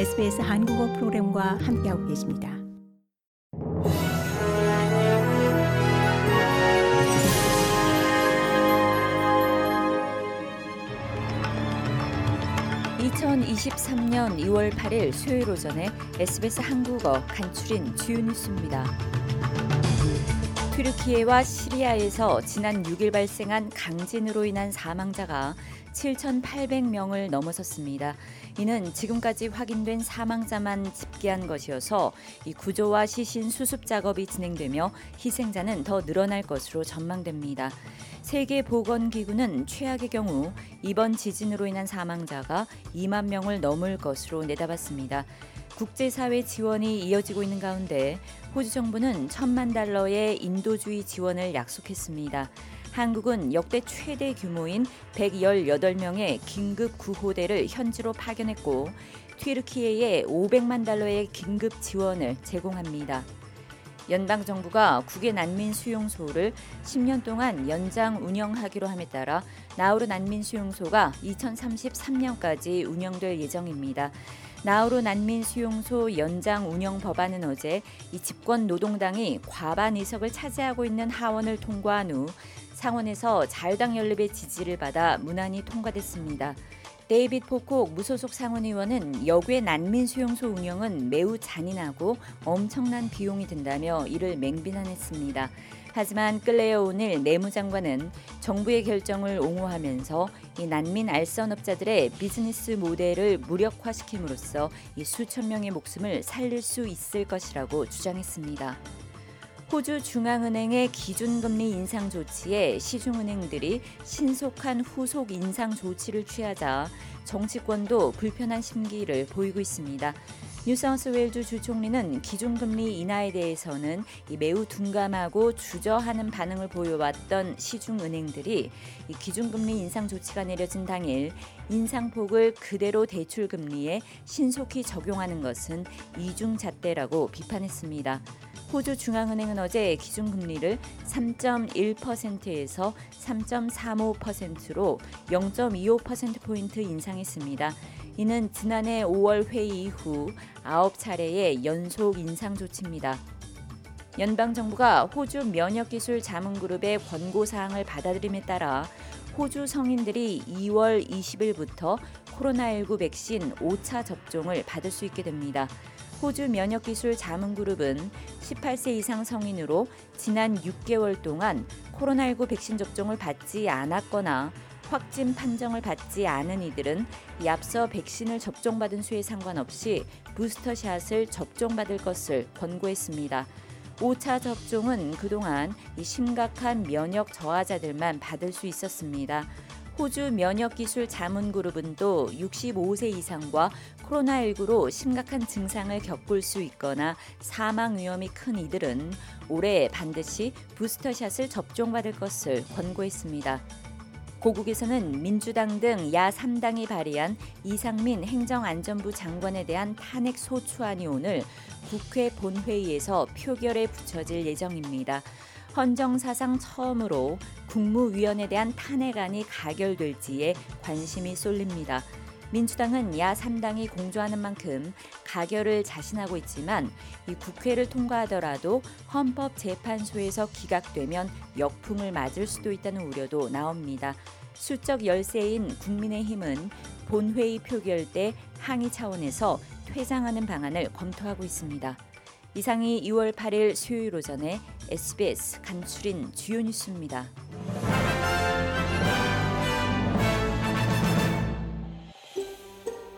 SBS 한국어 프로그램과 함께하고 계십니다. (2023년 2월 8일) 수요일 오전에 SBS 한국어 간추린 주요 뉴스입니다. 튀르키예와 시리아에서 지난 6일 발생한 강진으로 인한 사망자가 7,800명을 넘어섰습니다. 이는 지금까지 확인된 사망자만 집계한 것이어서 이 구조와 시신 수습 작업이 진행되며 희생자는 더 늘어날 것으로 전망됩니다. 세계보건기구는 최악의 경우 이번 지진으로 인한 사망자가 2만 명을 넘을 것으로 내다봤습니다. 국제사회 지원이 이어지고 있는 가운데 호주 정부는 천만 달러의 인도주의 지원을 약속했습니다. 한국은 역대 최대 규모인 118명의 긴급 구호대를 현지로 파견했고 튀르키예에 500만 달러의 긴급 지원을 제공합니다. 연방 정부가 국외 난민 수용소를 10년 동안 연장 운영하기로 함에 따라 나우루 난민 수용소가 2033년까지 운영될 예정입니다. 나우루 난민 수용소 연장 운영 법안은 어제 이 집권 노동당이 과반 의석을 차지하고 있는 하원을 통과한 후 상원에서 자유당 연립의 지지를 받아 무난히 통과됐습니다. 데이빗 포콕 무소속 상원의원은 여괴 난민 수용소 운영은 매우 잔인하고 엄청난 비용이 든다며 이를 맹비난했습니다. 하지만 끌레어 오늘 내무장관은 정부의 결정을 옹호하면서 이 난민 알선업자들의 비즈니스 모델을 무력화시킴으로써 이 수천 명의 목숨을 살릴 수 있을 것이라고 주장했습니다. 호주 중앙은행의 기준금리 인상 조치에 시중은행들이 신속한 후속 인상 조치를 취하자 정치권도 불편한 심기를 보이고 있습니다. 뉴사우스웨일주 주총리는 기준금리 인하에 대해서는 매우 둔감하고 주저하는 반응을 보여왔던 시중은행들이 기준금리 인상 조치가 내려진 당일 인상폭을 그대로 대출금리에 신속히 적용하는 것은 이중잣대라고 비판했습니다. 호주 중앙은행은 어제 기준금리를 3.1%에서 3.35%로 0.25%포인트 인상했습니다. 이는 지난해 5월 회의 이후 9차례의 연속 인상 조치입니다. 연방 정부가 호주 면역 기술 자문 그룹의 권고 사항을 받아들임에 따라 호주 성인들이 2월 20일부터 코로나19 백신 5차 접종을 받을 수 있게 됩니다. 호주 면역기술 자문그룹은 18세 이상 성인으로 지난 6개월 동안 코로나19 백신 접종을 받지 않았거나 확진 판정을 받지 않은 이들은 앞서 백신을 접종받은 수에 상관없이 부스터샷을 접종받을 것을 권고했습니다. 5차 접종은 그동안 심각한 면역 저하자들만 받을 수 있었습니다. 호주 면역기술 자문그룹은 또 65세 이상과 코로나19로 심각한 증상을 겪을 수 있거나 사망 위험이 큰 이들은 올해 반드시 부스터샷을 접종받을 것을 권고했습니다. 고국에서는 민주당 등 야 3당이 발의한 이상민 행정안전부 장관에 대한 탄핵 소추안이 오늘 국회 본회의에서 표결에 붙여질 예정입니다. 헌정 사상 처음으로 국무위원에 대한 탄핵안이 가결될지에 관심이 쏠립니다. 민주당은 야 3당이 공조하는 만큼 가결을 자신하고 있지만 이 국회를 통과하더라도 헌법재판소에서 기각되면 역풍을 맞을 수도 있다는 우려도 나옵니다. 수적 열세인 국민의힘은 본회의 표결 때 항의 차원에서 퇴장하는 방안을 검토하고 있습니다. 이상이 2월 8일 수요일 오전에 SBS 간추린 주요 뉴스입니다.